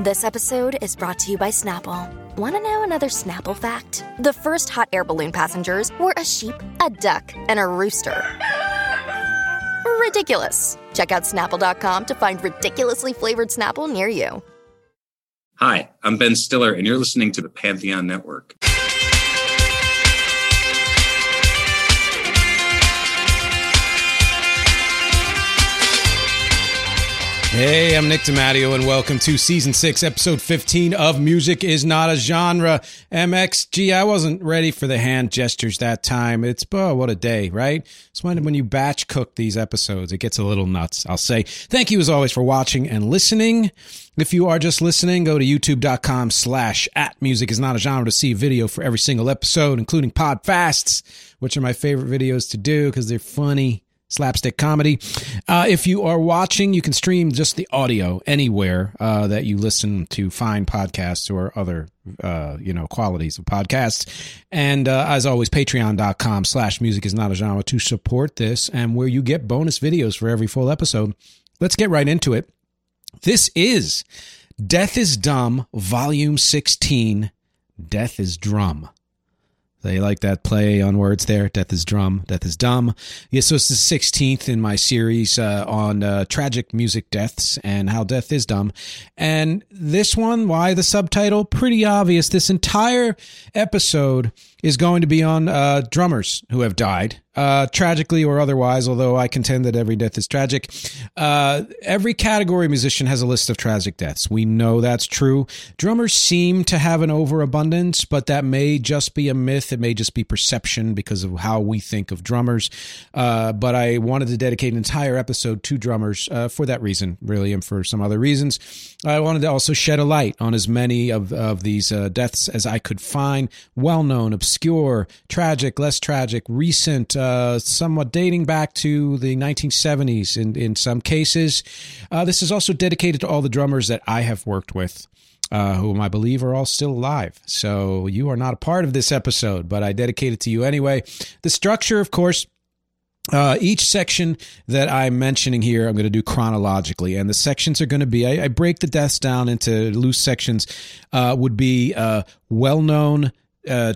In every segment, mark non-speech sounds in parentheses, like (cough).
This episode is brought to you by Snapple. Want to know another Snapple fact? The first hot air balloon passengers were a sheep, a duck, and a rooster. Ridiculous. Check out snapple.com to find ridiculously flavored Snapple near you. Hi, I'm Ben Stiller, and you're listening to the Pantheon Network. Hey, I'm Nick DeMatteo, and welcome to season six, episode 15 of Music is Not a Genre. MXG, I wasn't ready for the hand gestures that time. It's, oh, what a day, right? It's when, when you batch cook these episodes, it gets a little nuts. I'll say thank you as always for watching and listening. If you are just listening, go to youtube.com slash at music is not a genre to see video for every single episode, including pod fasts, which are my favorite videos to do because they're funny slapstick comedy. Uh, if you are watching, you can stream just the audio anywhere uh, that you listen to fine podcasts or other, uh, you know, qualities of podcasts. And uh, as always, patreon.com slash music is not a genre to support this and where you get bonus videos for every full episode. Let's get right into it. This is Death is Dumb, Volume 16, Death is Drum. They like that play on words there. Death is drum, death is dumb. Yeah, so it's the 16th in my series uh, on uh, tragic music deaths and how death is dumb. And this one, why the subtitle? Pretty obvious. This entire episode is going to be on uh, drummers who have died uh, tragically or otherwise, although I contend that every death is tragic. Uh, every category musician has a list of tragic deaths. We know that's true. Drummers seem to have an overabundance, but that may just be a myth. It may just be perception because of how we think of drummers. Uh, but I wanted to dedicate an entire episode to drummers uh, for that reason, really, and for some other reasons. I wanted to also shed a light on as many of, of these uh, deaths as I could find, well known, obscure, tragic, less tragic, recent uh, somewhat dating back to the 1970s in, in some cases. Uh, this is also dedicated to all the drummers that I have worked with. Uh, whom I believe are all still alive. So you are not a part of this episode, but I dedicate it to you anyway. The structure, of course, uh, each section that I'm mentioning here, I'm going to do chronologically, and the sections are going to be I, I break the deaths down into loose sections. Uh, would be uh, well-known uh,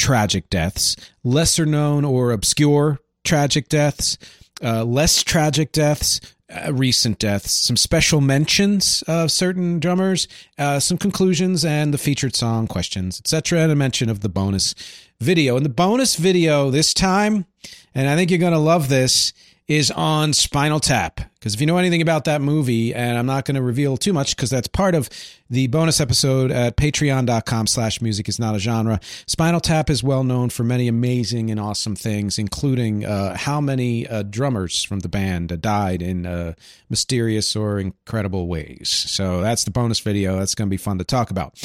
tragic deaths, lesser known or obscure tragic deaths, uh, less tragic deaths, uh, recent deaths, some special mentions of certain drummers, uh, some conclusions, and the featured song questions, etc., and a mention of the bonus video. And the bonus video this time, and I think you're going to love this, is on Spinal Tap. Because if you know anything about that movie, and I'm not going to reveal too much because that's part of the bonus episode at patreon.com slash music is not a genre. Spinal Tap is well known for many amazing and awesome things, including uh, how many uh, drummers from the band died in uh, mysterious or incredible ways. So that's the bonus video. That's going to be fun to talk about.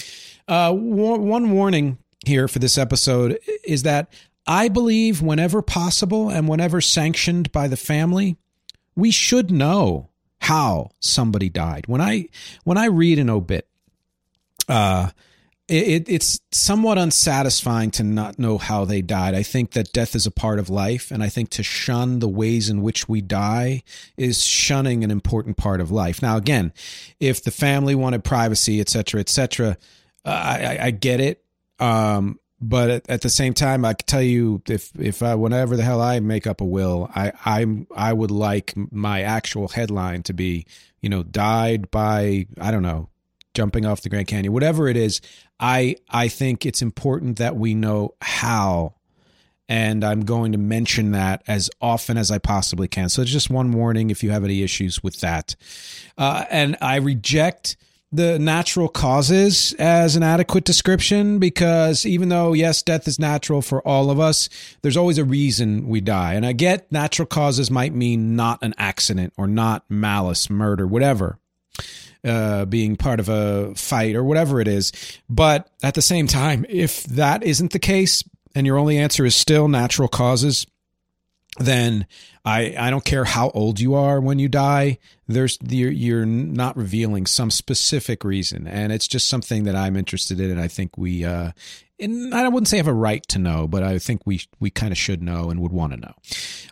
Uh, one warning here for this episode is that I believe whenever possible and whenever sanctioned by the family, we should know how somebody died. When I when I read an obit, uh, it, it's somewhat unsatisfying to not know how they died. I think that death is a part of life, and I think to shun the ways in which we die is shunning an important part of life. Now, again, if the family wanted privacy, et cetera, et cetera, uh, I, I, get it. Um, but at, at, the same time, I can tell you if if I, whenever the hell I make up a will, I I I would like my actual headline to be you know died by I don't know jumping off the Grand Canyon, whatever it is. I I think it's important that we know how, and I'm going to mention that as often as I possibly can. So it's just one warning if you have any issues with that, uh, and I reject the natural causes as an adequate description because even though, yes, death is natural for all of us, there's always a reason we die. And I get natural causes might mean not an accident or not malice, murder, whatever. uh, being part of a fight or whatever it is. But at the same time, if that isn't the case and your only answer is still natural causes, then I I don't care how old you are when you die. There's you're, you're not revealing some specific reason, and it's just something that I'm interested in, and I think we uh, and I wouldn't say I have a right to know, but I think we we kind of should know and would want to know.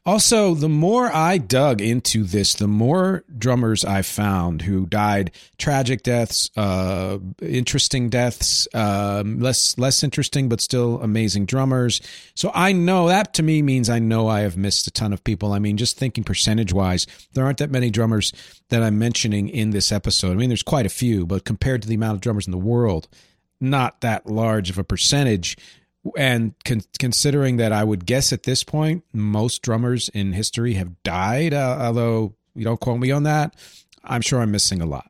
Also, the more I dug into this, the more drummers I found who died tragic deaths, uh, interesting deaths, uh, less less interesting but still amazing drummers. So I know that to me means I know I have missed a ton of people. I mean, just thinking percentage wise, there aren't that many drummers that I'm mentioning in this episode. I mean, there's quite a few, but compared to the amount of drummers in the world not that large of a percentage. And con- considering that I would guess at this point, most drummers in history have died, uh, although you don't quote me on that, I'm sure I'm missing a lot.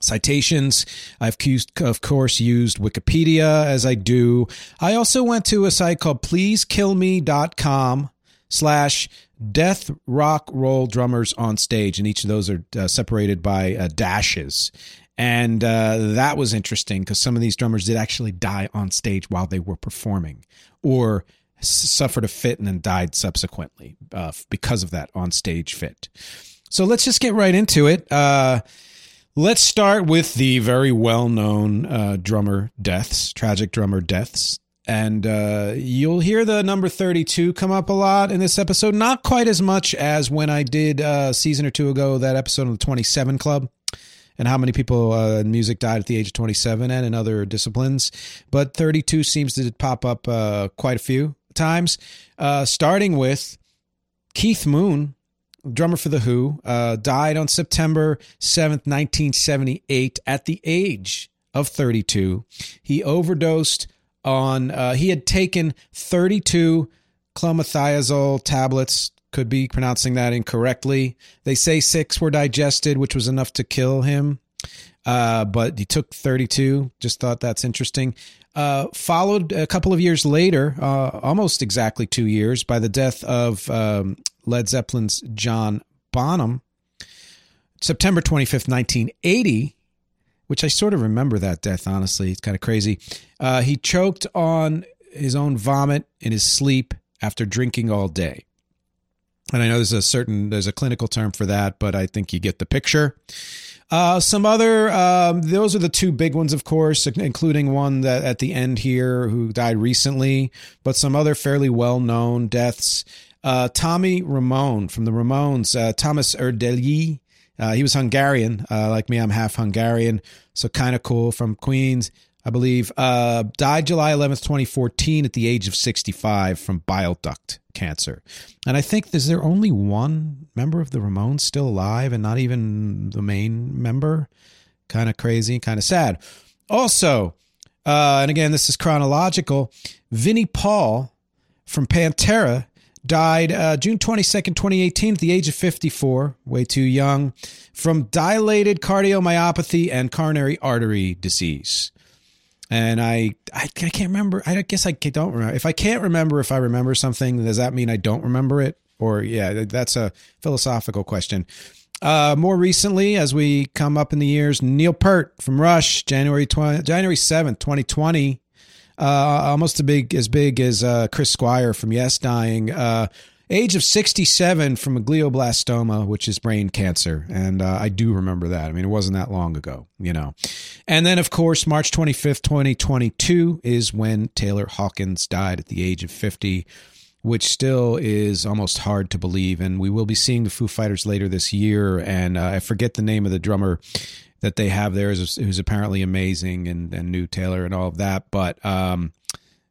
Citations. I've, used, of course, used Wikipedia as I do. I also went to a site called pleasekillme.com slash death rock roll drummers on stage. And each of those are uh, separated by uh, dashes. And uh, that was interesting because some of these drummers did actually die on stage while they were performing or suffered a fit and then died subsequently uh, because of that on stage fit. So let's just get right into it. Uh, let's start with the very well known uh, drummer deaths, tragic drummer deaths. And uh, you'll hear the number 32 come up a lot in this episode. Not quite as much as when I did a uh, season or two ago, that episode of the 27 Club and how many people uh, in music died at the age of 27 and in other disciplines. But 32 seems to pop up uh, quite a few times, uh, starting with Keith Moon, drummer for The Who, uh, died on September 7th, 1978, at the age of 32. He overdosed on, uh, he had taken 32 clomethazole tablets could be pronouncing that incorrectly. They say six were digested, which was enough to kill him. Uh, but he took 32. Just thought that's interesting. Uh, followed a couple of years later, uh, almost exactly two years, by the death of um, Led Zeppelin's John Bonham, September 25th, 1980, which I sort of remember that death, honestly. It's kind of crazy. Uh, he choked on his own vomit in his sleep after drinking all day and I know there's a certain there's a clinical term for that, but I think you get the picture. Uh, some other um, those are the two big ones, of course, including one that at the end here who died recently, but some other fairly well known deaths. Uh, Tommy Ramone from the Ramones, uh, Thomas Erdelyi. Uh, he was Hungarian, uh, like me. I'm half Hungarian, so kind of cool from Queens. I believe, uh, died July 11th, 2014, at the age of 65 from bile duct cancer. And I think, is there only one member of the Ramones still alive and not even the main member? Kind of crazy, kind of sad. Also, uh, and again, this is chronological, Vinnie Paul from Pantera died uh, June 22nd, 2018, at the age of 54, way too young, from dilated cardiomyopathy and coronary artery disease and I, I, I can't remember. I guess I don't remember. If I can't remember if I remember something, does that mean I don't remember it? Or yeah, that's a philosophical question. Uh, more recently, as we come up in the years, Neil Peart from Rush, January 20, January seventh, twenty twenty, uh, almost as big as big as uh, Chris Squire from Yes dying. Uh, age of 67 from a glioblastoma, which is brain cancer. And uh, I do remember that. I mean, it wasn't that long ago, you know. And then, of course, March 25th, 2022 is when Taylor Hawkins died at the age of 50, which still is almost hard to believe. And we will be seeing the Foo Fighters later this year. And uh, I forget the name of the drummer that they have there, who's apparently amazing and, and knew Taylor and all of that. But, um,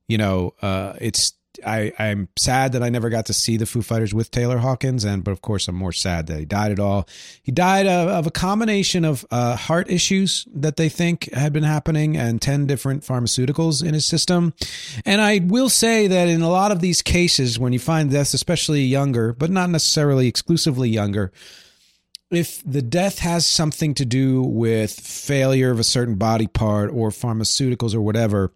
you know, uh, it's I, I'm sad that I never got to see the Foo Fighters with Taylor Hawkins, and but of course I'm more sad that he died at all. He died of, of a combination of uh, heart issues that they think had been happening, and ten different pharmaceuticals in his system. And I will say that in a lot of these cases, when you find deaths, especially younger, but not necessarily exclusively younger, if the death has something to do with failure of a certain body part or pharmaceuticals or whatever,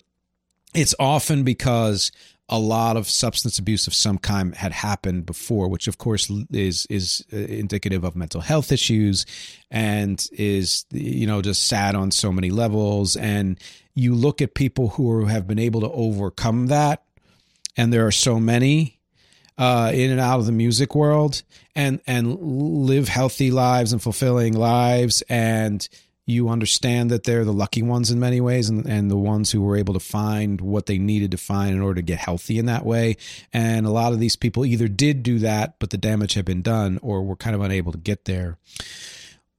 it's often because a lot of substance abuse of some kind had happened before, which of course is is uh, indicative of mental health issues, and is you know just sad on so many levels. And you look at people who have been able to overcome that, and there are so many uh, in and out of the music world, and and live healthy lives and fulfilling lives, and you understand that they're the lucky ones in many ways and, and the ones who were able to find what they needed to find in order to get healthy in that way. And a lot of these people either did do that, but the damage had been done, or were kind of unable to get there.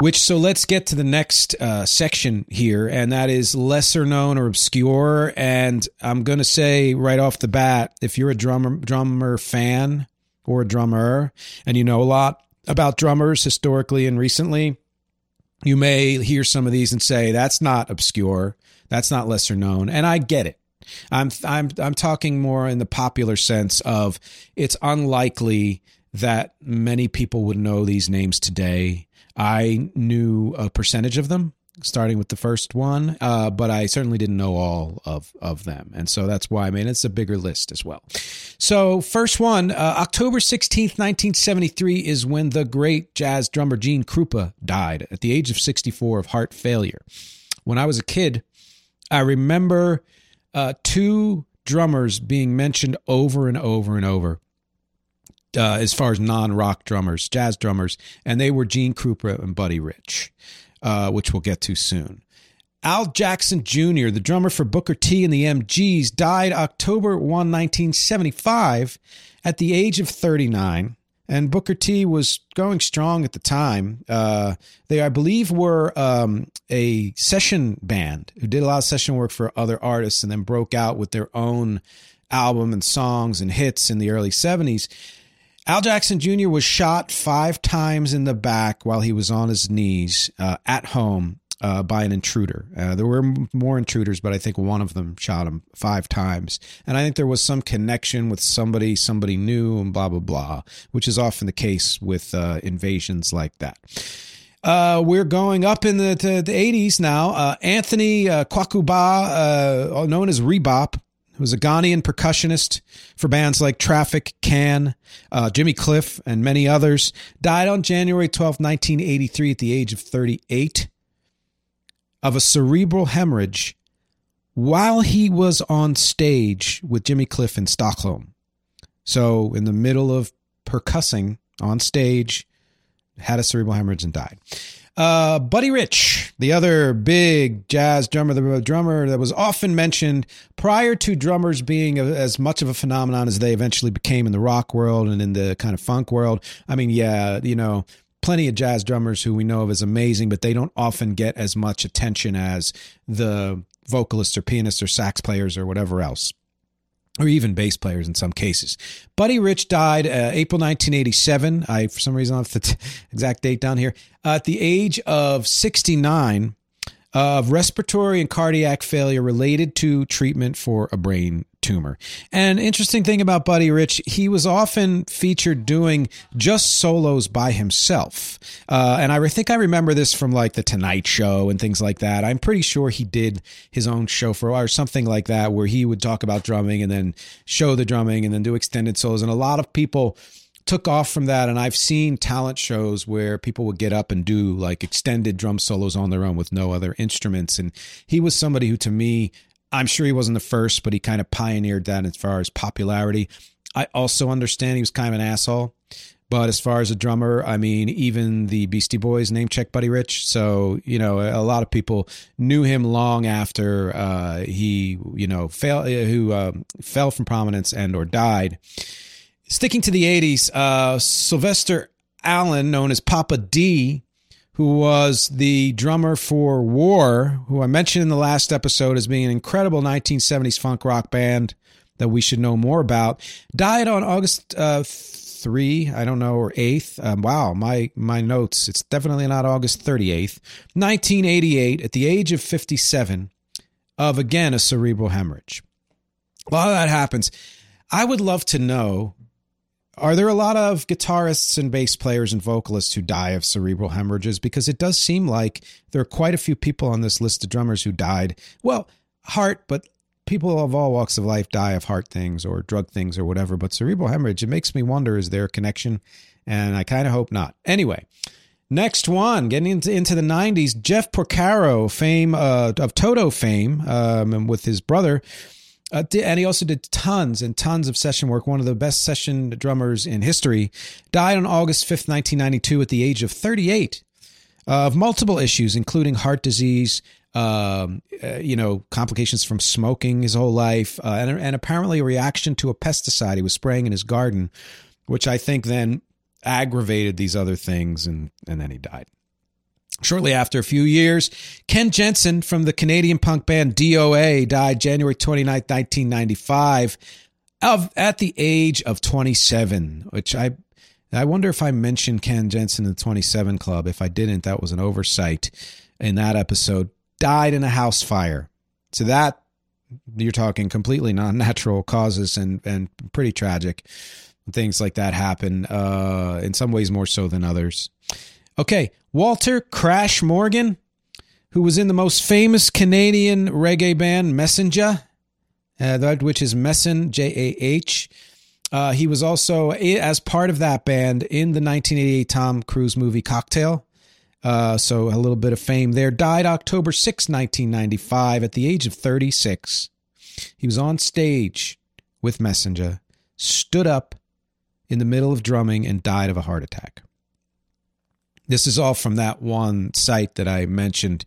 Which so let's get to the next uh, section here, and that is lesser known or obscure. And I'm to say right off the bat, if you're a drummer drummer fan or a drummer, and you know a lot about drummers historically and recently, you may hear some of these and say that's not obscure, that's not lesser known, and I get it. I'm I'm I'm talking more in the popular sense of it's unlikely that many people would know these names today I knew a percentage of them, starting with the first one, uh, but I certainly didn't know all of, of them. And so that's why I mean it's a bigger list as well. So, first one, uh, October 16th, 1973, is when the great jazz drummer Gene Krupa died at the age of 64 of heart failure. When I was a kid, I remember uh, two drummers being mentioned over and over and over uh, as far as non rock drummers, jazz drummers, and they were Gene Krupa and Buddy Rich, uh, which we'll get to soon. Al Jackson Jr., the drummer for Booker T and the MGs, died October 1, 1975, at the age of 39. And Booker T was going strong at the time. Uh, they, I believe, were um, a session band who did a lot of session work for other artists and then broke out with their own album and songs and hits in the early 70s. Al Jackson Jr. was shot five times in the back while he was on his knees uh, at home uh, by an intruder. Uh, there were more intruders, but I think one of them shot him five times. And I think there was some connection with somebody somebody knew and blah, blah, blah, which is often the case with uh, invasions like that. Uh, we're going up in the, the 80s now. Uh, Anthony uh, Kwaku Baah, known as Rebop, was a Ghanaian percussionist for bands like Traffic, Can, uh, Jimmy Cliff, and many others. Died on January 12, 1983, at the age of 38 of a cerebral hemorrhage while he was on stage with Jimmy Cliff in Stockholm. So, in the middle of percussing on stage, had a cerebral hemorrhage and died. Uh, Buddy Rich, the other big jazz drummer, the drummer that was often mentioned prior to drummers being a, as much of a phenomenon as they eventually became in the rock world and in the kind of funk world. I mean, yeah, you know, plenty of jazz drummers who we know of as amazing, but they don't often get as much attention as the vocalists or pianists or sax players or whatever else. Or even bass players in some cases. Buddy Rich died uh, April 1987. I, for some reason, I have the (laughs) t- exact date down here. Uh, at the age of 69 of respiratory and cardiac failure related to treatment for a brain tumor. And interesting thing about Buddy Rich, he was often featured doing just solos by himself. Uh, and I think I remember this from like the Tonight Show and things like that. I'm pretty sure he did his own show for or something like that, where he would talk about drumming and then show the drumming and then do extended solos. And a lot of people took off from that and I've seen talent shows where people would get up and do like extended drum solos on their own with no other instruments and he was somebody who to me I'm sure he wasn't the first but he kind of pioneered that as far as popularity. I also understand he was kind of an asshole. But as far as a drummer, I mean, even the Beastie Boys name check Buddy Rich. So, you know, a lot of people knew him long after uh, he, you know, fell, who uh, fell from prominence and or died. Sticking to the 80s, uh, Sylvester Allen, known as Papa Dee, who was the drummer for War, who I mentioned in the last episode as being an incredible 1970s funk rock band that we should know more about, died on August uh, 3, I don't know, or 8th. Um, wow, my, my notes. It's definitely not August 38th, 1988, at the age of 57, of again a cerebral hemorrhage. While that happens, I would love to know are there a lot of guitarists and bass players and vocalists who die of cerebral hemorrhages? Because it does seem like there are quite a few people on this list of drummers who died. Well, heart, but people of all walks of life die of heart things or drug things or whatever. But cerebral hemorrhage, it makes me wonder is there a connection? And I kind of hope not. Anyway, next one, getting into, into the 90s, Jeff Porcaro, fame uh, of Toto fame, um, with his brother. Uh, and he also did tons and tons of session work. One of the best session drummers in history. Died on August 5th, 1992, at the age of 38 uh, of multiple issues, including heart disease, um, uh, you know, complications from smoking his whole life, uh, and, and apparently a reaction to a pesticide he was spraying in his garden, which I think then aggravated these other things, and, and then he died. Shortly after a few years, Ken Jensen from the Canadian punk band DOA died January 29, 1995, of, at the age of 27, which I I wonder if I mentioned Ken Jensen in the 27 Club. If I didn't, that was an oversight in that episode. Died in a house fire. So that you're talking completely non-natural causes and and pretty tragic. Things like that happen uh, in some ways more so than others. Okay, Walter Crash Morgan, who was in the most famous Canadian reggae band Messenjah, uh, that which is Messin J A H. Uh, he was also as part of that band in the 1988 Tom Cruise movie Cocktail. Uh, so a little bit of fame there. Died October 6, 1995, at the age of 36. He was on stage with Messenjah, stood up in the middle of drumming, and died of a heart attack. This is all from that one site that I mentioned,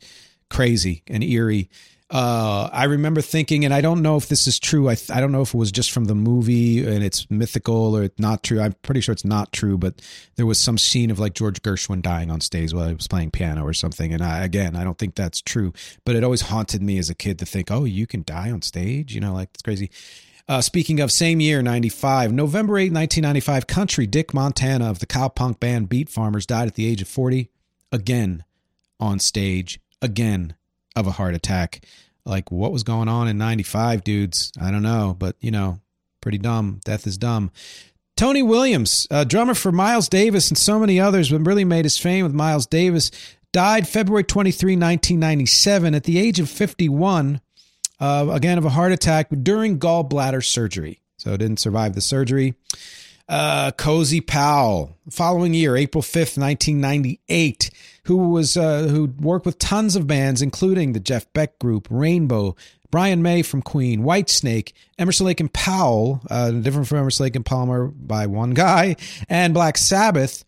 crazy and eerie. Uh, I remember thinking, and I don't know if this is true. I, I don't know if it was just from the movie and it's mythical or it's not true. I'm pretty sure it's not true, but there was some scene of like George Gershwin dying on stage while he was playing piano or something. And I, again, I don't think that's true, but it always haunted me as a kid to think, oh, you can die on stage, you know, like it's crazy. Uh, speaking of same year, 95, November 8, 1995, country Dick Montana of the cowpunk band Beat Farmers died at the age of 40, again on stage, again of a heart attack. Like, what was going on in 95, dudes? I don't know, but you know, pretty dumb. Death is dumb. Tony Williams, uh, drummer for Miles Davis and so many others, but really made his fame with Miles Davis, died February 23, 1997, at the age of 51 uh, again of a heart attack during gallbladder surgery. So didn't survive the surgery. Uh, Cozy Powell, following year, April 5th, 1998, who was uh, who worked with tons of bands, including the Jeff Beck Group, Rainbow, Brian May from Queen, Whitesnake, Emerson Lake and Powell, uh, different from Emerson Lake and Palmer by one guy, and Black Sabbath,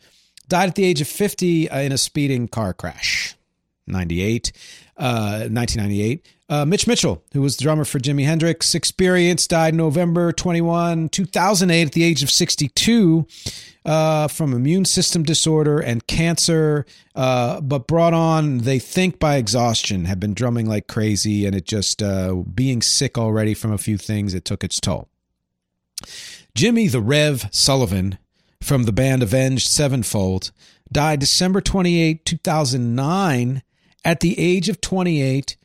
died at the age of 50 uh, in a speeding car crash. 98, uh, 1998. Uh, Mitch Mitchell, who was the drummer for Jimi Hendrix, Experience, died November 21, 2008, at the age of 62 uh, from immune system disorder and cancer, uh, but brought on, they think, by exhaustion, had been drumming like crazy, and it just, uh, being sick already from a few things, it took its toll. Jimmy the Rev Sullivan from the band Avenged Sevenfold died December 28, 2009, at the age of 28,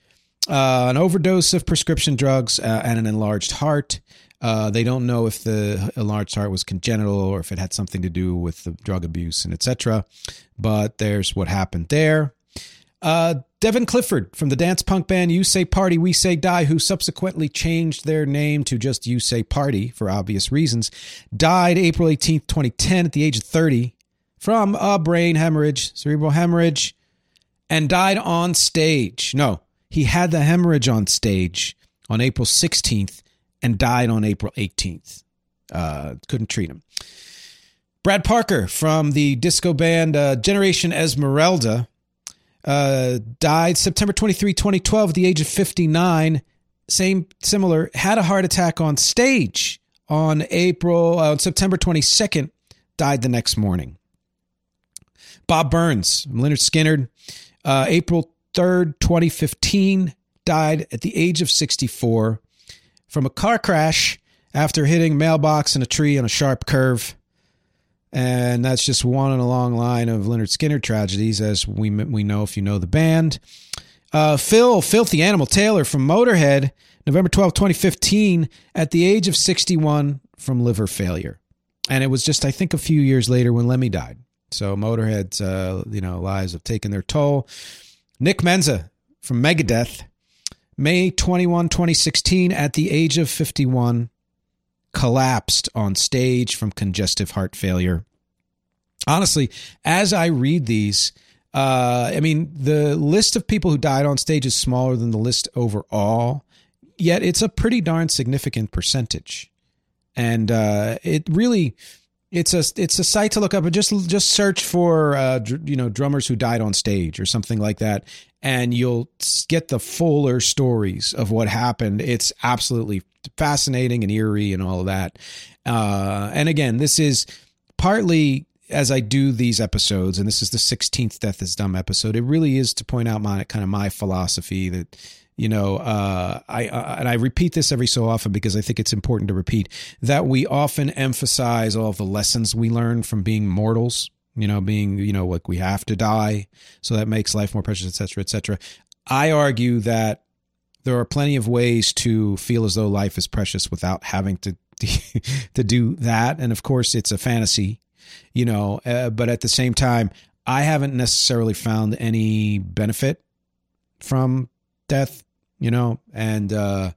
uh, an overdose of prescription drugs uh, and an enlarged heart. Uh, they don't know if the enlarged heart was congenital or if it had something to do with the drug abuse and etc. But there's what happened there. Uh, Devin Clifford from the dance punk band You Say Party, We Say Die, who subsequently changed their name to just You Say Party for obvious reasons, died April 18th, 2010, at the age of 30 from a brain hemorrhage, cerebral hemorrhage, and died on stage. No, he had the hemorrhage on stage on April 16th and died on April 18th. Uh, couldn't treat him. Brad Parker from the disco band uh, Generation Esmeralda uh, died September 23, 2012, at the age of 59. Same, similar, had a heart attack on stage on April, uh, on September 22nd, died the next morning. Bob Burns, Lynyrd Skynyrd, uh, April 3rd, 2015, died at the age of 64 from a car crash after hitting mailbox in a tree on a sharp curve. And that's just one in a long line of Lynyrd Skynyrd tragedies, as we we know if you know the band. Uh, Phil Filthy Animal Taylor from Motorhead, November 12, 2015, at the age of 61 from liver failure. And it was just, I think, a few years later when Lemmy died. So Motorhead's, uh, you know, lives have taken their toll. Nick Menza from Megadeth, May 21, 2016, at the age of 51, collapsed on stage from congestive heart failure. Honestly, as I read these, uh, I mean, the list of people who died on stage is smaller than the list overall, yet it's a pretty darn significant percentage. And uh, it really it's a it's a site to look up and just just search for uh, dr- you know drummers who died on stage or something like that and you'll get the fuller stories of what happened. It's absolutely fascinating and eerie and all of that. Uh, and again this is partly as I do these episodes and this is the 16th death is dumb episode it really is to point out my kind of my philosophy that you know, uh, I uh, and I repeat this every so often because I think it's important to repeat that we often emphasize all the lessons we learn from being mortals. You know, being you know like we have to die, so that makes life more precious, etc., etc. I argue that there are plenty of ways to feel as though life is precious without having to (laughs) to do that, and of course, it's a fantasy. You know, uh, but at the same time, I haven't necessarily found any benefit from death you know, and uh,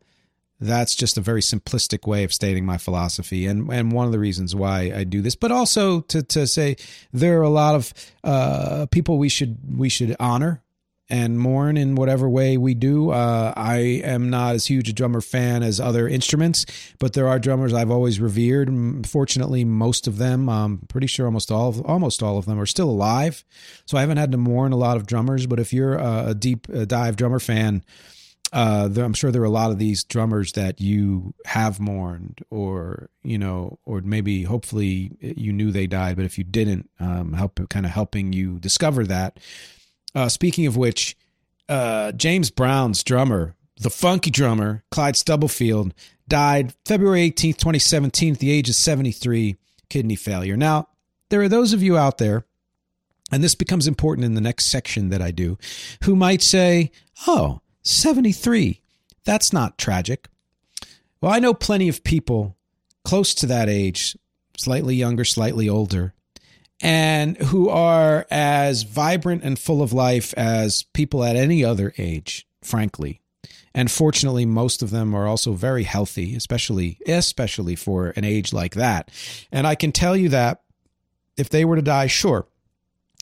that's just a very simplistic way of stating my philosophy, and and one of the reasons why I do this. But also to to say there are a lot of uh, people we should we should honor and mourn in whatever way we do. Uh, I am not as huge a drummer fan as other instruments, but there are drummers I've always revered. Fortunately, most of them, I'm pretty sure almost all of, almost all of them are still alive. So I haven't had to mourn a lot of drummers. But if you're a, a deep dive drummer fan, uh, I'm sure there are a lot of these drummers that you have mourned, or you know, or maybe hopefully you knew they died, but if you didn't, um, help kind of helping you discover that. Uh, speaking of which, uh, James Brown's drummer, the funky drummer, Clyde Stubblefield, died February 18th, 2017, at the age of 73, kidney failure. Now, there are those of you out there, and this becomes important in the next section that I do, who might say, oh, 73. That's not tragic. Well, I know plenty of people close to that age, slightly younger, slightly older, and who are as vibrant and full of life as people at any other age, frankly. And fortunately, most of them are also very healthy, especially especially for an age like that. And I can tell you that if they were to die, sure,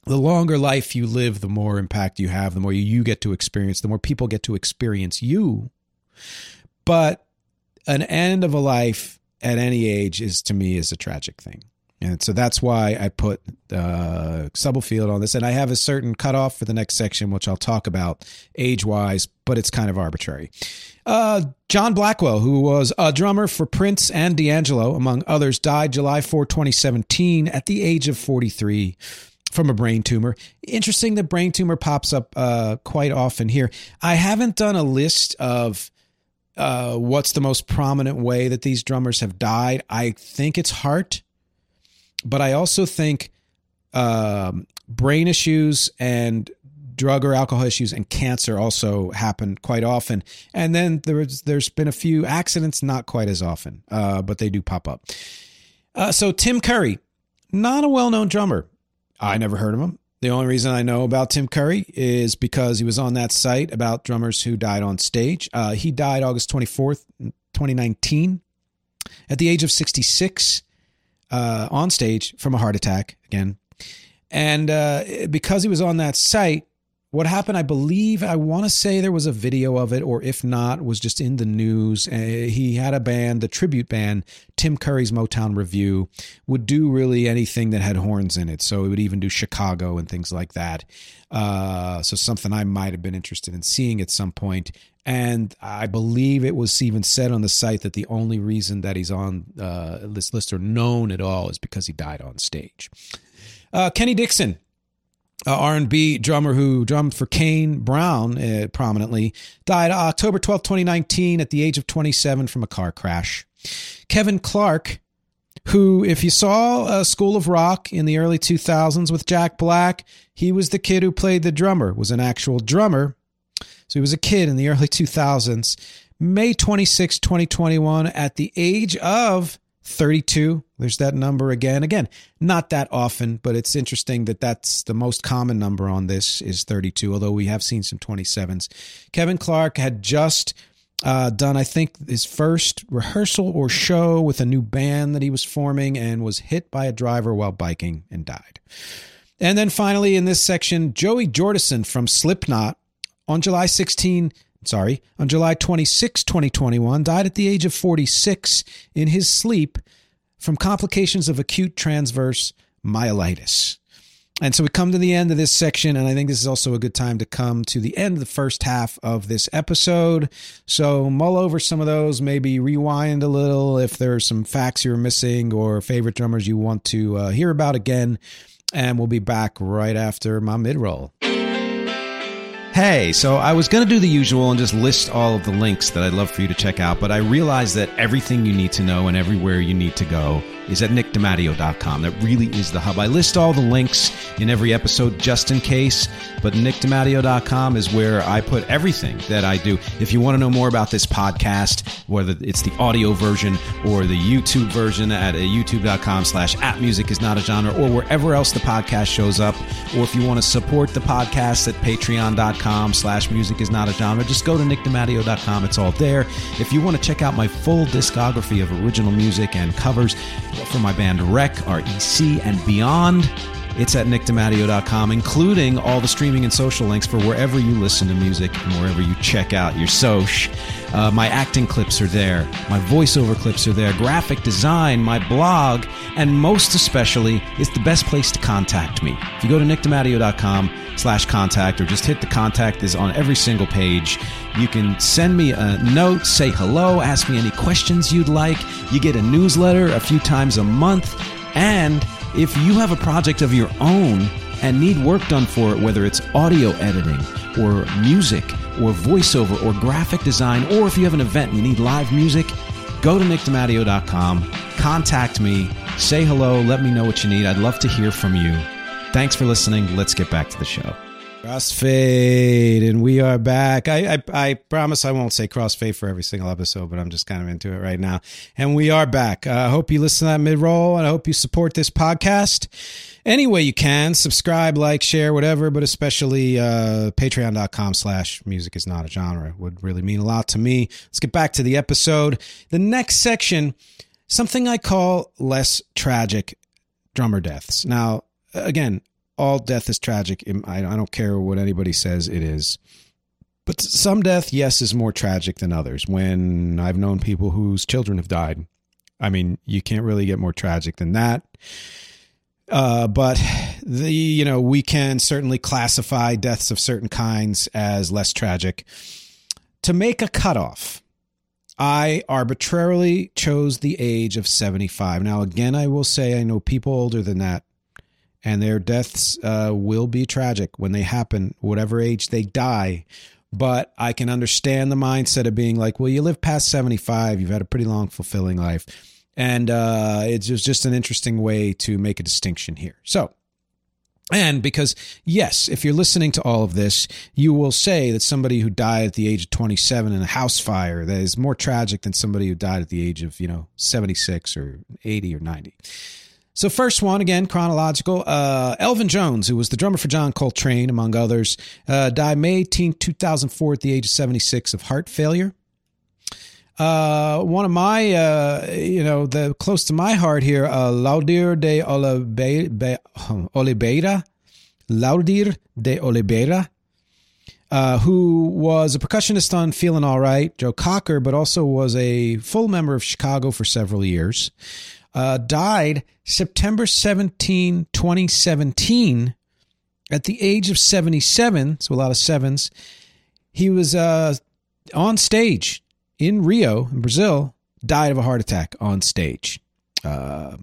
the longer life you live, the more impact you have, the more you get to experience, the more people get to experience you. But an end of a life at any age is to me is a tragic thing. And so that's why I put uh, Stubblefield on this. And I have a certain cutoff for the next section, which I'll talk about age wise, but it's kind of arbitrary. Uh, John Blackwell, who was a drummer for Prince and D'Angelo, among others, died July 4, 2017, at the age of 43 from a brain tumor. Interesting that brain tumor pops up uh, quite often here. I haven't done a list of uh, what's the most prominent way that these drummers have died? I think it's heart, but I also think um, brain issues and drug or alcohol issues and cancer also happen quite often. And then there's there's been a few accidents, not quite as often, uh, but they do pop up. Uh, so Tim Curry, not a well-known drummer. I never heard of him. The only reason I know about Tim Curry is because he was on that site about drummers who died on stage. Uh, he died August 24th, 2019, at the age of 66, uh, on stage from a heart attack again. And uh, because he was on that site, what happened, I believe, I want to say there was a video of it, or if not, was just in the news. Uh, he had a band, the tribute band, Tim Curry's Motown review would do really anything that had horns in it. So it would even do Chicago and things like that. Uh, so something I might have been interested in seeing at some point. And I believe it was even said on the site that the only reason that he's on uh, this list or known at all is because he died on stage. Uh, Kenny Dixon, uh, R&B drummer who drummed for Kane Brown uh, prominently, died October 12, 2019 at the age of 27 from a car crash. Kevin Clark, who, if you saw uh, School of Rock in the early 2000s with Jack Black, he was the kid who played the drummer, was an actual drummer. So he was a kid in the early 2000s. May 26, 2021, at the age of 32. There's that number again. Again, not that often, but it's interesting that that's the most common number on this is 32, although we have seen some 27s. Kevin Clark had just uh, done, I think, his first rehearsal or show with a new band that he was forming and was hit by a driver while biking and died. And then finally, in this section, Joey Jordison from Slipknot on July 16, sorry, on July 26, 2021, died at the age of 46 in his sleep from complications of acute transverse myelitis. And so we come to the end of this section, and I think this is also a good time to come to the end of the first half of this episode. So mull over some of those, maybe rewind a little if there's some facts you're missing or favorite drummers you want to uh, hear about again. And we'll be back right after my mid roll. Hey, so I was going to do the usual and just list all of the links that I'd love for you to check out, but I realized that everything you need to know and everywhere you need to go is at nickdematteo.com. That really is the hub. I list all the links in every episode just in case, but nickdematteo.com is where I put everything that I do. If you want to know more about this podcast, whether it's the audio version or the YouTube version at youtube.com slash at music is not a genre or wherever else the podcast shows up, or if you want to support the podcast at patreon.com slash music is not a genre, just go to nickdematteo.com. It's all there. If you want to check out my full discography of original music and covers, for my band Rec, REC, and beyond. It's at nickdematteo.com, including all the streaming and social links for wherever you listen to music and wherever you check out your soch. Uh, my acting clips are there. My voiceover clips are there. Graphic design, my blog, and most especially, it's the best place to contact me. If you go to nickdematteo.com slash contact or just hit the contact is on every single page. You can send me a note, say hello, ask me any questions you'd like. You get a newsletter a few times a month. And if you have a project of your own and need work done for it, whether it's audio editing or music or voiceover or graphic design, or if you have an event and you need live music, go to nickdematteo.com, contact me, say hello, let me know what you need. I'd love to hear from you. Thanks for listening. Let's get back to the show. Crossfade, and we are back. I, I, I promise I won't say crossfade for every single episode, but I'm just kind of into it right now. And we are back. Uh, I hope you listen to that mid roll, and I hope you support this podcast any way you can. Subscribe, like, share, whatever, but especially uh, patreon.com slash music is not a genre would really mean a lot to me. Let's get back to the episode. The next section, something I call less tragic drummer deaths. Now, again, all death is tragic. I don't care what anybody says it is. But some death, yes, is more tragic than others. When I've known people whose children have died, I mean, you can't really get more tragic than that. Uh, but the you know we can certainly classify deaths of certain kinds as less tragic. To make a cutoff, I arbitrarily chose the age of 75. Now, again, I will say I know people older than that and their deaths uh, will be tragic when they happen, whatever age they die. but I can understand the mindset of being like, well, you live past 75, you've had a pretty long, fulfilling life. And uh, it's just, an interesting way to make a distinction here. So, and because, yes, if you're listening to all of this, you will say that somebody who died at the age of 27 in a house fire that is more tragic than somebody who died at the age of, you know, 76 or 80 or 90. So, first one, again, chronological. Uh, Elvin Jones, who was the drummer for John Coltrane, among others, uh, died May 18, 2004, at the age of 76 of heart failure. Uh, one of my, uh, you know, the close to my heart here, uh, Laudir de (laughs) Oliveira, Laudir de Oliveira, uh, who was a percussionist on Feeling All Right, Joe Cocker, but also was a full member of Chicago for several years. Uh, died September 17, 2017, at the age of 77, so a lot of sevens. He was uh, on stage in Rio, in Brazil, died of a heart attack on stage. Uh,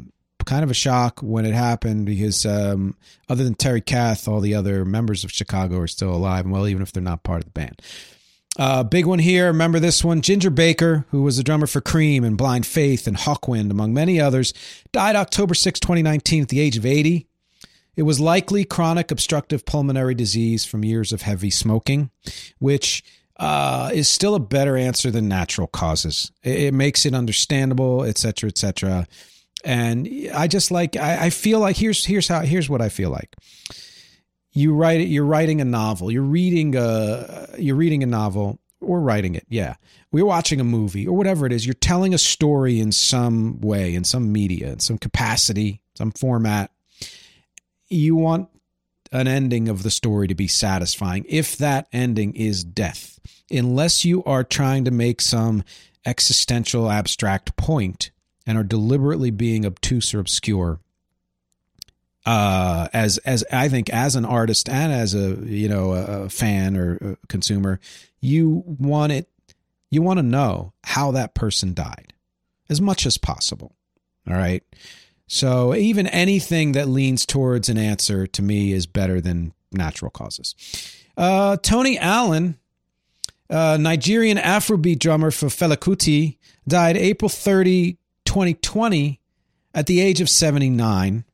kind of a shock when it happened because um, other than Terry Kath, all the other members of Chicago are still alive, and well, even if they're not part of the band. Uh, big one here. Remember this one? Ginger Baker, who was a drummer for Cream and Blind Faith and Hawkwind, among many others, died October 6, 2019, at the age of 80. It was likely chronic obstructive pulmonary disease from years of heavy smoking, which uh, is still a better answer than natural causes. It, it makes it understandable, et cetera, et cetera. And I just like I, I feel like here's here's how here's what I feel like. You write it. You're writing a novel. You're reading a you're reading a novel or writing it. Yeah, we're watching a movie or whatever it is. You're telling a story in some way, in some media, in some capacity, some format. You want an ending of the story to be satisfying. If that ending is death, unless you are trying to make some existential abstract point and are deliberately being obtuse or obscure uh, as as I think as an artist and as a you know a, fan or a consumer, you want it you want to know how that person died as much as possible. All right. So even anything that leans towards an answer to me is better than natural causes. Uh, Tony Allen, uh, Nigerian Afrobeat drummer for Fela Kuti, died April 30, 2020, at the age of 79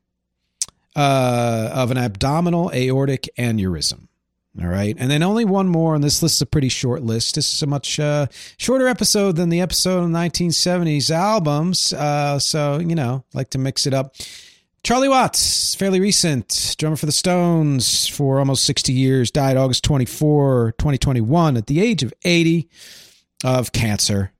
uh, of an abdominal aortic aneurysm. All right. And then only one more, and this list is a pretty short list. This is a much uh, shorter episode than the episode of 1970s albums. Uh, so, you know, like to mix it up. Charlie Watts, fairly recent, drummer for the Stones for almost 60 years, died August 24, 2021, at the age of 80 of cancer.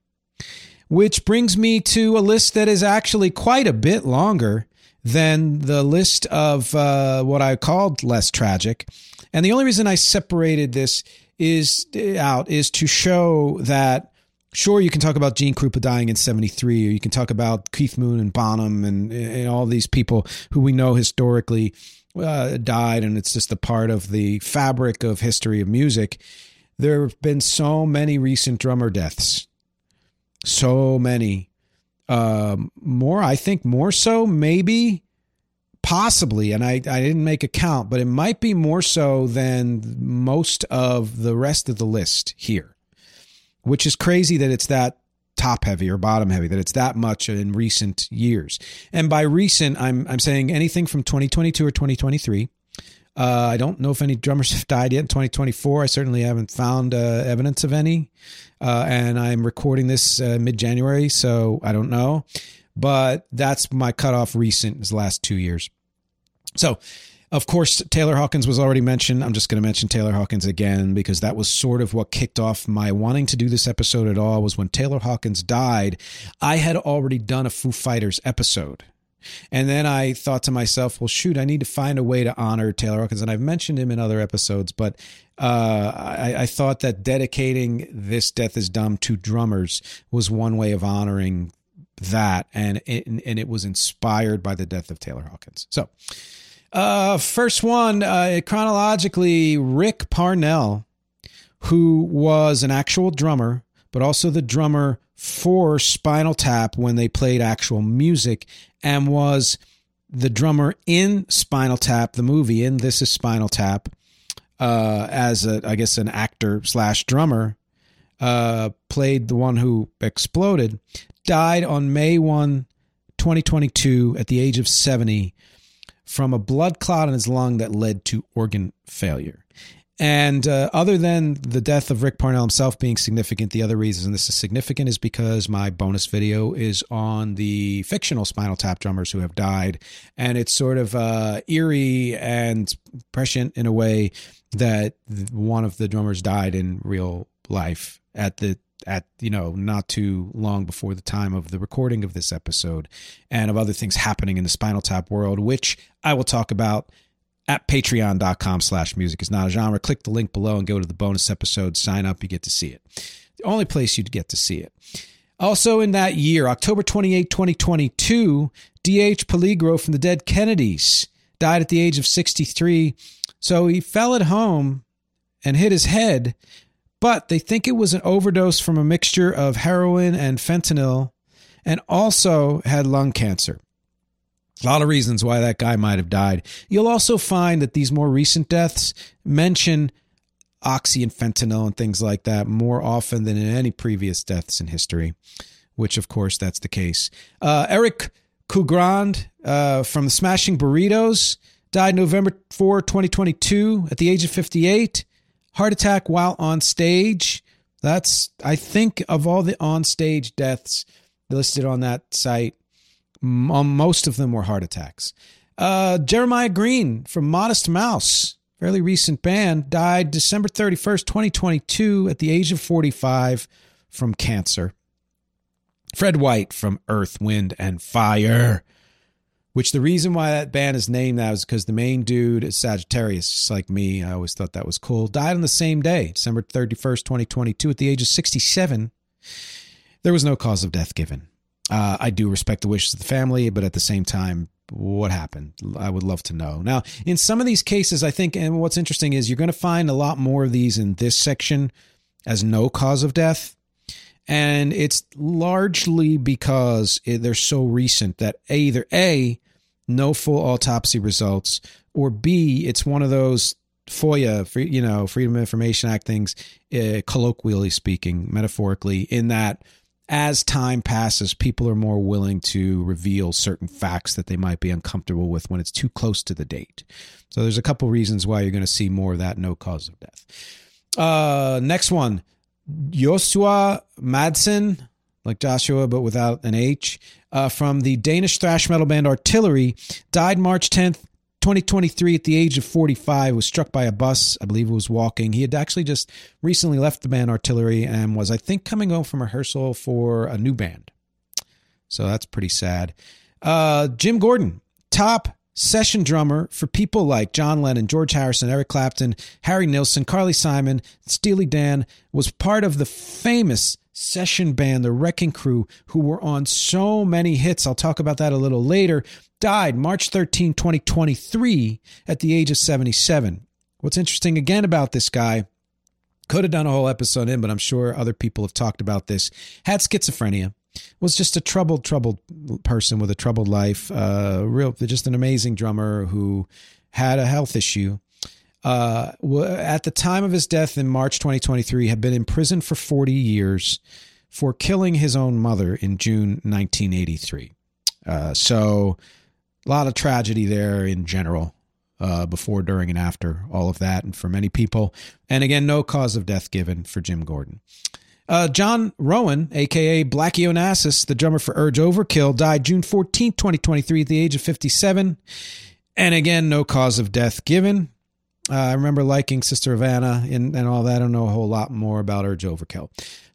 Which brings me to a list that is actually quite a bit longer than the list of uh, what I called less tragic. And the only reason I separated this is out is to show that sure you can talk about Gene Krupa dying in 73 or you can talk about Keith Moon and Bonham and, and all these people who we know historically uh, died and it's just a part of the fabric of history of music. There have been so many recent drummer deaths. So many um, more i think more so maybe possibly, and I, I didn't make a count, but it might be more so than most of the rest of the list here, which is crazy that it's that top heavy or bottom heavy, that it's that much in recent years. And by recent, I'm, I'm saying anything from 2022 or 2023. Uh, I don't know if any drummers (laughs) have died yet in 2024. I certainly haven't found uh, evidence of any. Uh, and I'm recording this uh, mid January, so I don't know. But that's my cutoff recent, is the last two years. So, of course, Taylor Hawkins was already mentioned. I'm just going to mention Taylor Hawkins again because that was sort of what kicked off my wanting to do this episode at all. Was when Taylor Hawkins died, I had already done a Foo Fighters episode. And then I thought to myself, well, shoot, I need to find a way to honor Taylor Hawkins. And I've mentioned him in other episodes, but uh, I, I, thought that dedicating this Death is Dumb to drummers was one way of honoring that. And it, and it was inspired by the death of Taylor Hawkins. So uh, first one, uh, chronologically, Ric Parnell, who was an actual drummer, but also the drummer for Spinal Tap when they played actual music, and was the drummer in Spinal Tap, the movie, in This is Spinal Tap. uh, as a, I guess, an actor slash drummer, uh, played the one who exploded, died on May 1, 2022, at the age of 70 from a blood clot in his lung that led to organ failure. And uh, other than the death of Ric Parnell himself being significant, the other reason this is significant is because my bonus video is on the fictional Spinal Tap drummers who have died. And it's sort of uh, eerie and prescient in a way that one of the drummers died in real life at the at you know not too long before the time of the recording of this episode and of other things happening in the spinal tap world which i will talk about at patreon.com slash music is not a genre. Click the link below and go to the bonus episode. Sign up you get to see it. The only place you'd get to see it. Also in that year october 28 2022 dh peligro from the dead kennedys died at the age of 63 so he fell at home and hit his head but they think it was an overdose from a mixture of heroin and fentanyl and also had lung cancer. A lot of reasons why that guy might have died. You'll also find that these more recent deaths mention oxy and fentanyl and things like that more often than in any previous deaths in history, which, of course, that's the case. Uh, Eric Kugrand uh, from the Smashing Burritos died November 4, 2022, at the age of 58 heart attack while on stage. That's, I think, of all the on stage deaths listed on that site, most of them were heart attacks. Uh, Jeremiah Green from Modest Mouse, fairly recent band, died December 31st, 2022, at the age of 45 from cancer. Fred White from Earth, Wind, and Fire which the reason why that band is named that is because the main dude is Sagittarius, just like me. I always thought that was cool. Died on the same day, December 31st, 2022, at the age of 67. There was no cause of death given. Uh, I do respect the wishes of the family, but at the same time, what happened? I would love to know. Now, in some of these cases, I think, and what's interesting is you're going to find a lot more of these in this section as no cause of death. And it's largely because they're so recent that either A, no full autopsy results, or B, it's one of those FOIA, you know, Freedom of Information Act things, uh, colloquially speaking, metaphorically, in that as time passes, people are more willing to reveal certain facts that they might be uncomfortable with when it's too close to the date. So there's a couple reasons why you're going to see more of that no cause of death. Uh, next one, Joshua Madsen, like Joshua, but without an H, uh, from the Danish thrash metal band Artillery, died March 10th, 2023 at the age of 45 was struck by a bus i believe it was walking he had actually just recently left the band artillery and was i think coming home from rehearsal for a new band so that's pretty sad uh, jim gordon top session drummer for people like John Lennon, George Harrison, Eric Clapton, Harry Nilsson, Carly Simon, Steely Dan, was part of the famous session band, the Wrecking Crew, who were on so many hits. I'll talk about that a little later. Died March 13, 2023, at the age of 77. What's interesting again about this guy, could have done a whole episode in, but I'm sure other people have talked about this, had schizophrenia was just a troubled, troubled person with a troubled life. Uh, real, just an amazing drummer who had a health issue. Uh, at the time of his death in March 2023, had been in prison for 40 years for killing his own mother in June 1983. Uh, so, a lot of tragedy there in general. Uh, before, during, and after all of that, and for many people. And again, no cause of death given for Jim Gordon. Uh, John Rowan, aka Blackie Onassis, the drummer for Urge Overkill, died June 14, 2023, at the age of 57. And again, no cause of death given. Uh, I remember liking Sister Havana and, and all that. I don't know a whole lot more about Urge Overkill.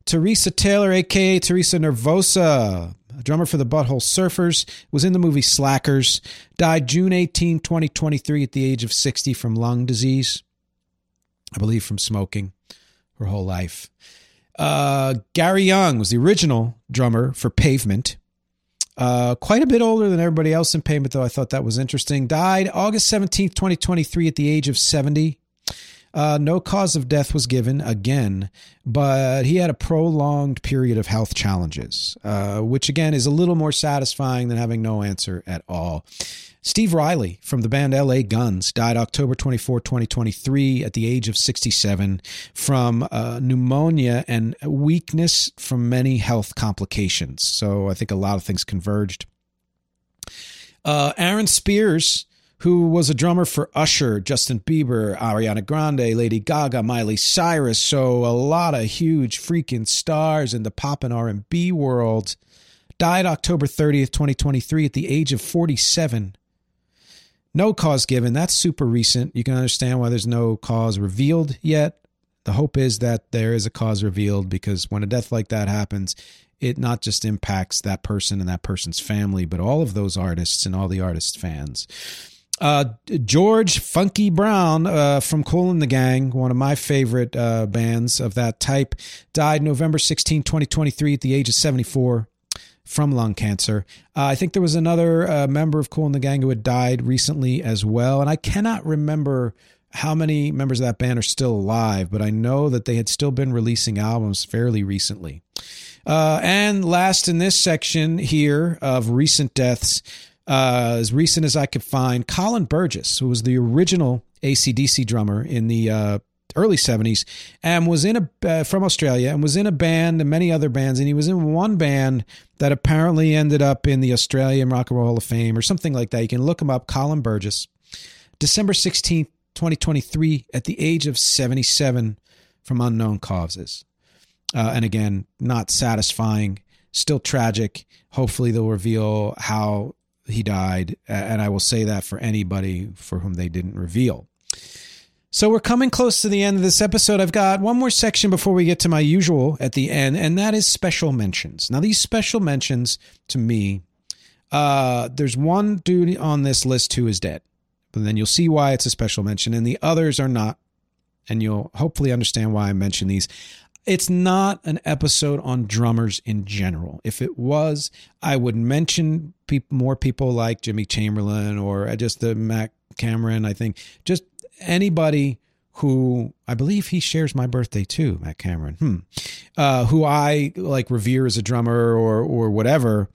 Teresa Taylor, aka Teresa Nervosa, drummer for the Butthole Surfers, was in the movie Slackers, died June 18, 2023, at the age of 60 from lung disease. I believe from smoking her whole life. Uh, Gary Young was the original drummer for Pavement. Uh, quite a bit older than everybody else in Pavement, though. I thought that was interesting. Died August 17th, 2023, at the age of 70. Uh, no cause of death was given again, but he had a prolonged period of health challenges, uh, which again is a little more satisfying than having no answer at all. Steve Riley from the band LA Guns died October 24, 2023, at the age of 67 from uh, pneumonia and weakness from many health complications. So I think a lot of things converged. Uh, Aaron Spears, who was a drummer for Usher, Justin Bieber, Ariana Grande, Lady Gaga, Miley Cyrus, so a lot of huge freaking stars in the pop and R&B world, died October 30th, 2023 at the age of 47 no cause given. That's super recent. You can understand why there's no cause revealed yet. The hope is that there is a cause revealed because when a death like that happens, it not just impacts that person and that person's family, but all of those artists and all the artist fans. Uh, George Funky Brown uh, from Kool and the Gang, one of my favorite uh, bands of that type, died November 16, 2023, at the age of 74 from lung cancer. Uh, I think there was another uh, member of Kool and the Gang who had died recently as well. And I cannot remember how many members of that band are still alive, but I know that they had still been releasing albums fairly recently. Uh, and last in this section here of recent deaths, uh, as recent as I could find, Colin Burgess, who was the original ACDC drummer in the uh, early 70s and was in a uh, from Australia and was in a band and many other bands and he was in one band that apparently ended up in the Australian Rock and Roll Hall of Fame or something like that. You can look him up, Colin Burgess. December 16th, 2023 at the age of 77 from unknown causes. Uh, and again, not satisfying, still tragic. Hopefully they'll reveal how he died and I will say that for anybody for whom they didn't reveal. So we're coming close to the end of this episode. I've got one more section before we get to my usual at the end, and that is special mentions. Now, these special mentions to me, uh, there's one dude on this list who is dead, but then you'll see why it's a special mention, and the others are not, and you'll hopefully understand why I mention these. It's not an episode on drummers in general. If it was, I would mention people, more people like Jimmy Chamberlin or just the Matt Cameron. I think just anybody who I believe he shares my birthday too, Matt Cameron, hmm. uh, who I like revere as a drummer or or whatever.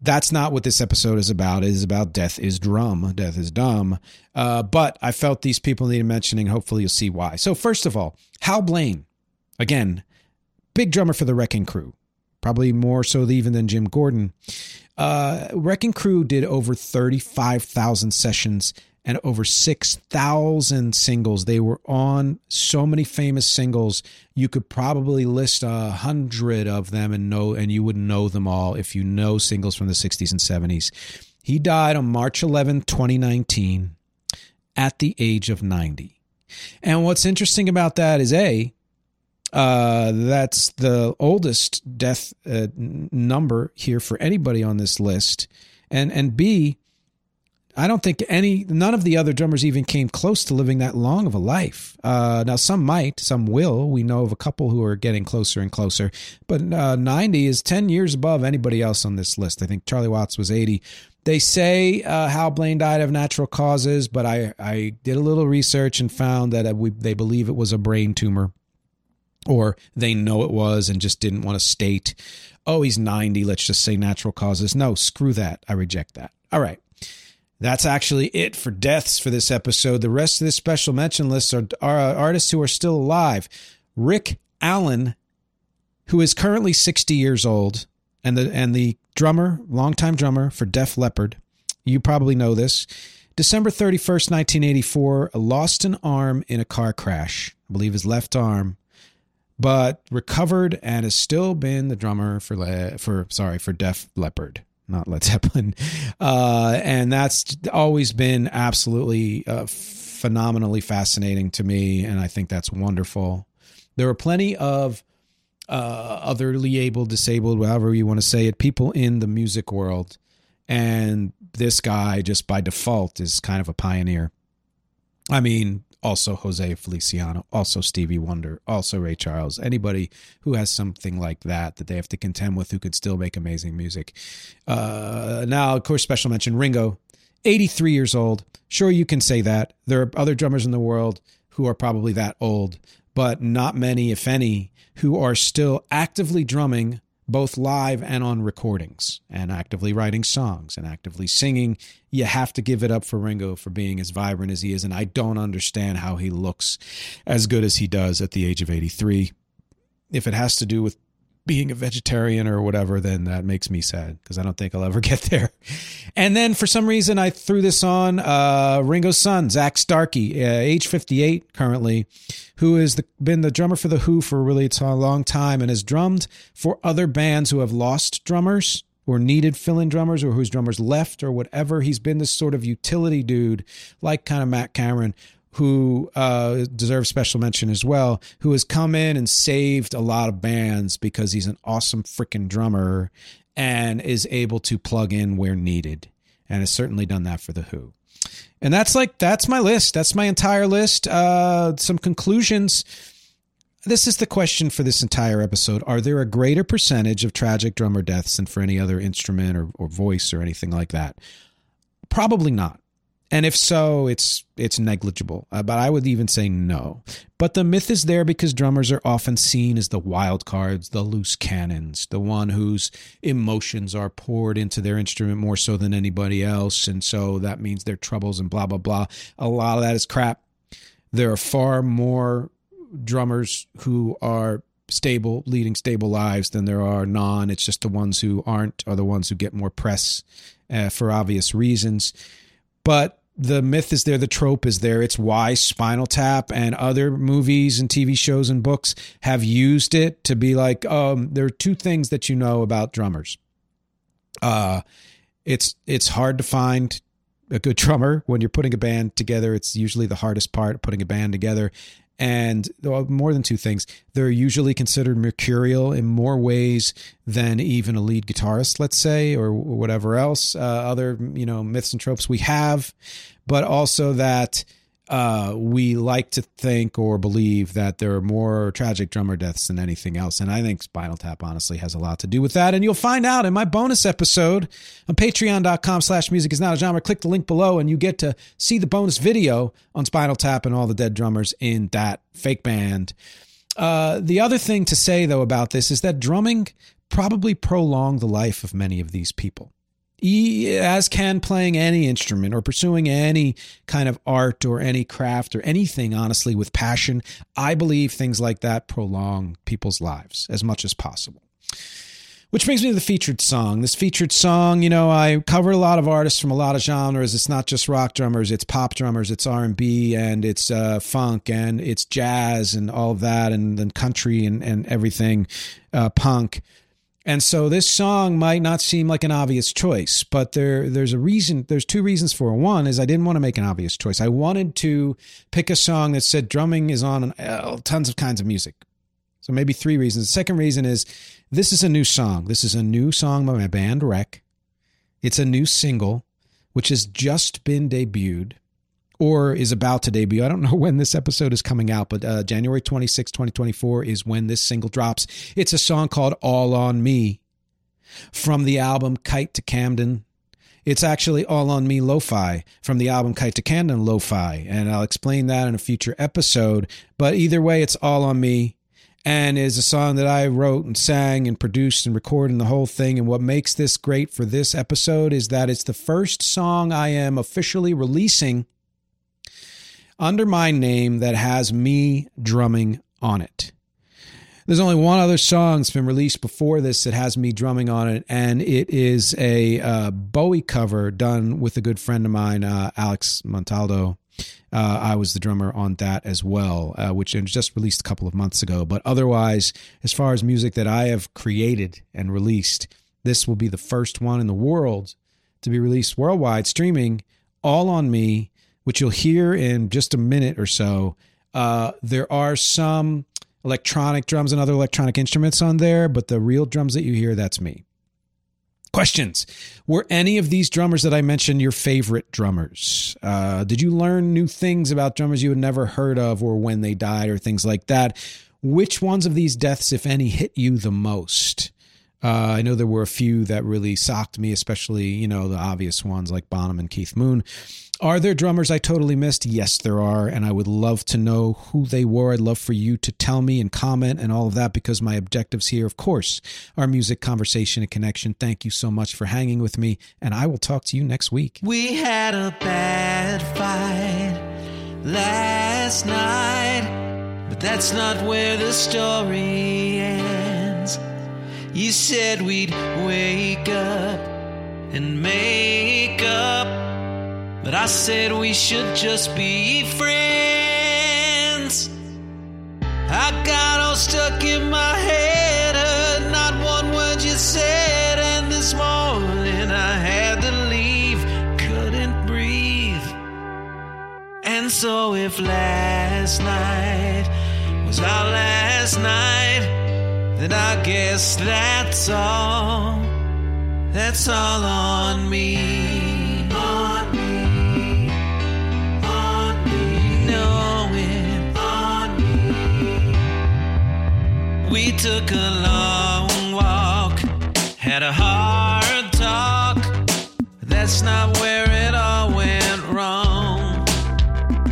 That's not what this episode is about. It is about death is drum, death is dumb. Uh, but I felt these people needed mentioning. Hopefully, you'll see why. So first of all, Hal Blaine, again, big drummer for the Wrecking Crew, probably more so even than Jim Gordon. Uh, Wrecking Crew did over thirty five thousand sessions and over 6,000 singles. They were on so many famous singles. You could probably list a hundred of them and know, and you would know them all if you know singles from the 60s and 70s. He died on March 11, 2019, at the age of 90. And what's interesting about that is A, uh, that's the oldest death uh, number here for anybody on this list. And, and B, I don't think any, none of the other drummers even came close to living that long of a life. Uh, now, some might, some will. We know of a couple who are getting closer and closer, but uh, 90 is 10 years above anybody else on this list. I think Charlie Watts was 80. They say uh, Hal Blaine died of natural causes, but I, I did a little research and found that uh, we, they believe it was a brain tumor, or they know it was and just didn't want to state, oh, he's 90, let's just say natural causes. No, screw that. I reject that. All right. That's actually it for deaths for this episode. The rest of this special mention list are, are uh, artists who are still alive. Rick Allen, who is currently 60 years old, and the and the drummer, longtime drummer for Def Leppard. You probably know this. December 31st, 1984, lost an arm in a car crash. I believe his left arm, but recovered and has still been the drummer for for sorry for Def Leppard not Led Zeppelin. (laughs) Uh, and that's always been absolutely uh, phenomenally fascinating to me. And I think that's wonderful. There are plenty of uh, otherly able, disabled, however you want to say it, people in the music world. And this guy, just by default, is kind of a pioneer. I mean, also Jose Feliciano, also Stevie Wonder, also Ray Charles, anybody who has something like that that they have to contend with who could still make amazing music. Uh, now, of course, special mention Ringo, 83 years old. Sure, you can say that. There are other drummers in the world who are probably that old, but not many, if any, who are still actively drumming both live and on recordings, and actively writing songs and actively singing. You have to give it up for Ringo for being as vibrant as he is. And I don't understand how he looks as good as he does at the age of 83. If it has to do with being a vegetarian or whatever, then that makes me sad because I don't think I'll ever (laughs) get there. And then for some reason, I threw this on uh, Ringo's son, Zak Starkey, uh, age 58 currently, who has been the drummer for The Who for really a long time and has drummed for other bands who have lost drummers or needed fill in drummers or whose drummers left or whatever. He's been this sort of utility dude, like kind of Matt Cameron, who uh, deserves special mention as well, who has come in and saved a lot of bands because he's an awesome freaking drummer and is able to plug in where needed, and has certainly done that for the Who. And that's like that's my list. That's my entire list. Uh, some conclusions. This is the question for this entire episode. Are there a greater percentage of tragic drummer deaths than for any other instrument or, or voice or anything like that? Probably not. And if so, it's it's negligible. Uh, but I would even say no. But the myth is there because drummers are often seen as the wild cards, the loose cannons, the one whose emotions are poured into their instrument more so than anybody else, and so that means their troubles and blah blah blah. A lot of that is crap. There are far more drummers who are stable, leading stable lives than there are non. It's just the ones who aren't are the ones who get more press uh, for obvious reasons. But the myth is there, the trope is there. It's why Spinal Tap and other movies and TV shows and books have used it to be like, um, there are two things that you know about drummers. Uh, it's it's hard to find a good (laughs) drummer when you're putting a band together. It's usually the hardest part putting a band together, and more than two things. They're usually considered mercurial in more ways than even a lead guitarist let's say or whatever else uh, other you know myths and tropes we have. But also that uh, we like to think or believe that there are more tragic drummer deaths than anything else. And I think Spinal Tap honestly has a lot to do with that. And you'll find out in my bonus episode on patreon.com slash music is not a genre. Click the link below and you get to see the bonus video on Spinal Tap and all the dead drummers in that fake band. Uh, the other thing to say, though, about this is that drumming probably prolonged the life of many of these people as can playing any instrument or pursuing any kind of art or any craft or anything, honestly, with passion, I believe things like that prolong people's lives as much as possible. Which brings me to the featured song. This featured song, you know, I cover a lot of artists from a lot of genres. It's not just rock drummers; it's pop drummers, it's R and B, and it's uh, funk, and it's jazz, and all of that, and then country and and everything, uh, punk. And so this song might not seem like an obvious choice, but there there's a reason there's two reasons for it. One is I didn't want to make an obvious choice. I wanted to pick a song that said drumming is on uh, tons of kinds of music. So maybe three reasons. The second reason is this is a new song. This is a new song by my band REC. It's a new single which has just been debuted or is about to debut. I don't know (laughs) when this episode is coming out, but uh, January 26, 2024 is when this single drops. It's a song called All on Me from the album Kite to Camden. It's actually All on Me Lo-Fi from the album Kite to Camden Lo-Fi, and I'll explain that in a future episode. But either way, it's All on Me and is a song that I wrote and sang and produced and recorded and the whole thing. And what makes this great for this episode is that it's the first song I am officially releasing – under my name that has me drumming on it. There's only one other song that's been released before this that has me drumming on it, and it is a uh, Bowie cover done with a good friend of mine, uh, Alex Montaldo. Uh, I was the drummer on that as well, uh, which just released a couple of months ago. But otherwise, as far as music that I have created and released, this will be the first one in the world to be released worldwide, streaming all on me which you'll hear in just a minute or so. Uh, there are some electronic drums and other electronic instruments on there, but the real drums that you hear, that's me. Questions. Were any of these drummers that I mentioned your favorite drummers? Uh, did you learn new things about drummers you had never heard of or when they died or things like that? Which ones of these deaths, if any, hit you the most? Uh, I know there were a few that really socked me, especially, you know, the obvious ones like Bonham and Keith Moon. Are there drummers I totally missed? Yes, there are. And I would love to know who they were. I'd love for you to tell me and comment and all of that because my objectives here, of course, are music, conversation, and connection. Thank you so much for hanging with me. And I will talk to you next week. We had a bad fight last night, but that's not where the story ends. You said we'd wake up and make up. But I said we should just be friends. I got all stuck in my head, heard not one word you said, and this morning I had to leave, couldn't breathe. And so if last night was our last night, then I guess that's all. That's all on me. We took a long walk, had a hard talk. That's not where it all went wrong.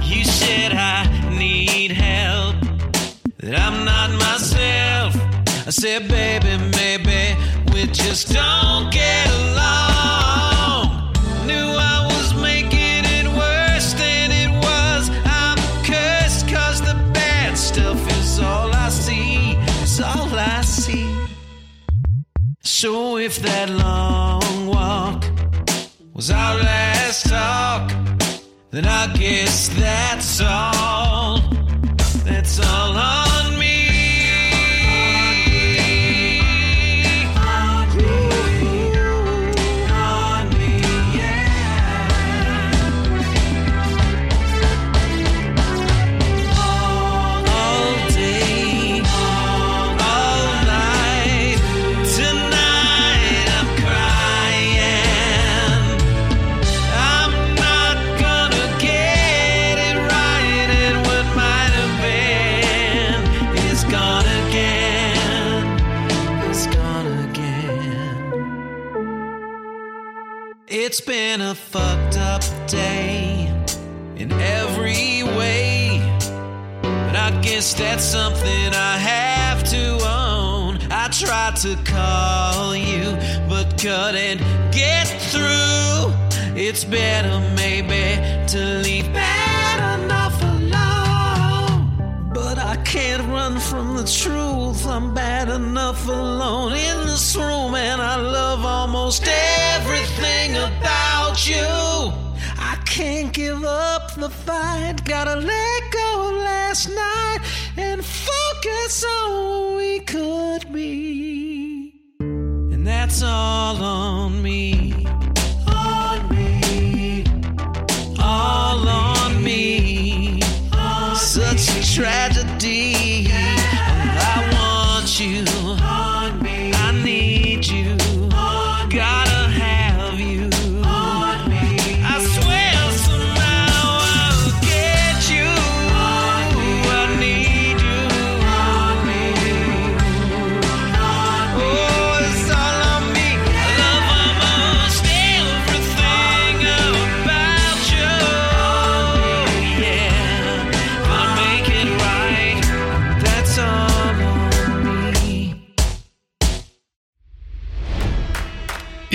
You said I need help, that I'm not myself. I said, baby, maybe we just don't get along. So if that long walk was our last talk, then I guess that's all. That's all on to call you, but couldn't get through. It's better, maybe, to leave bad enough alone. But I can't run from the truth. I'm bad enough alone in this room, and I love almost everything about you. I can't give up the fight. Gotta let go last night and focus on what we could be. That's all on me. On me. All on me. Such a tragedy.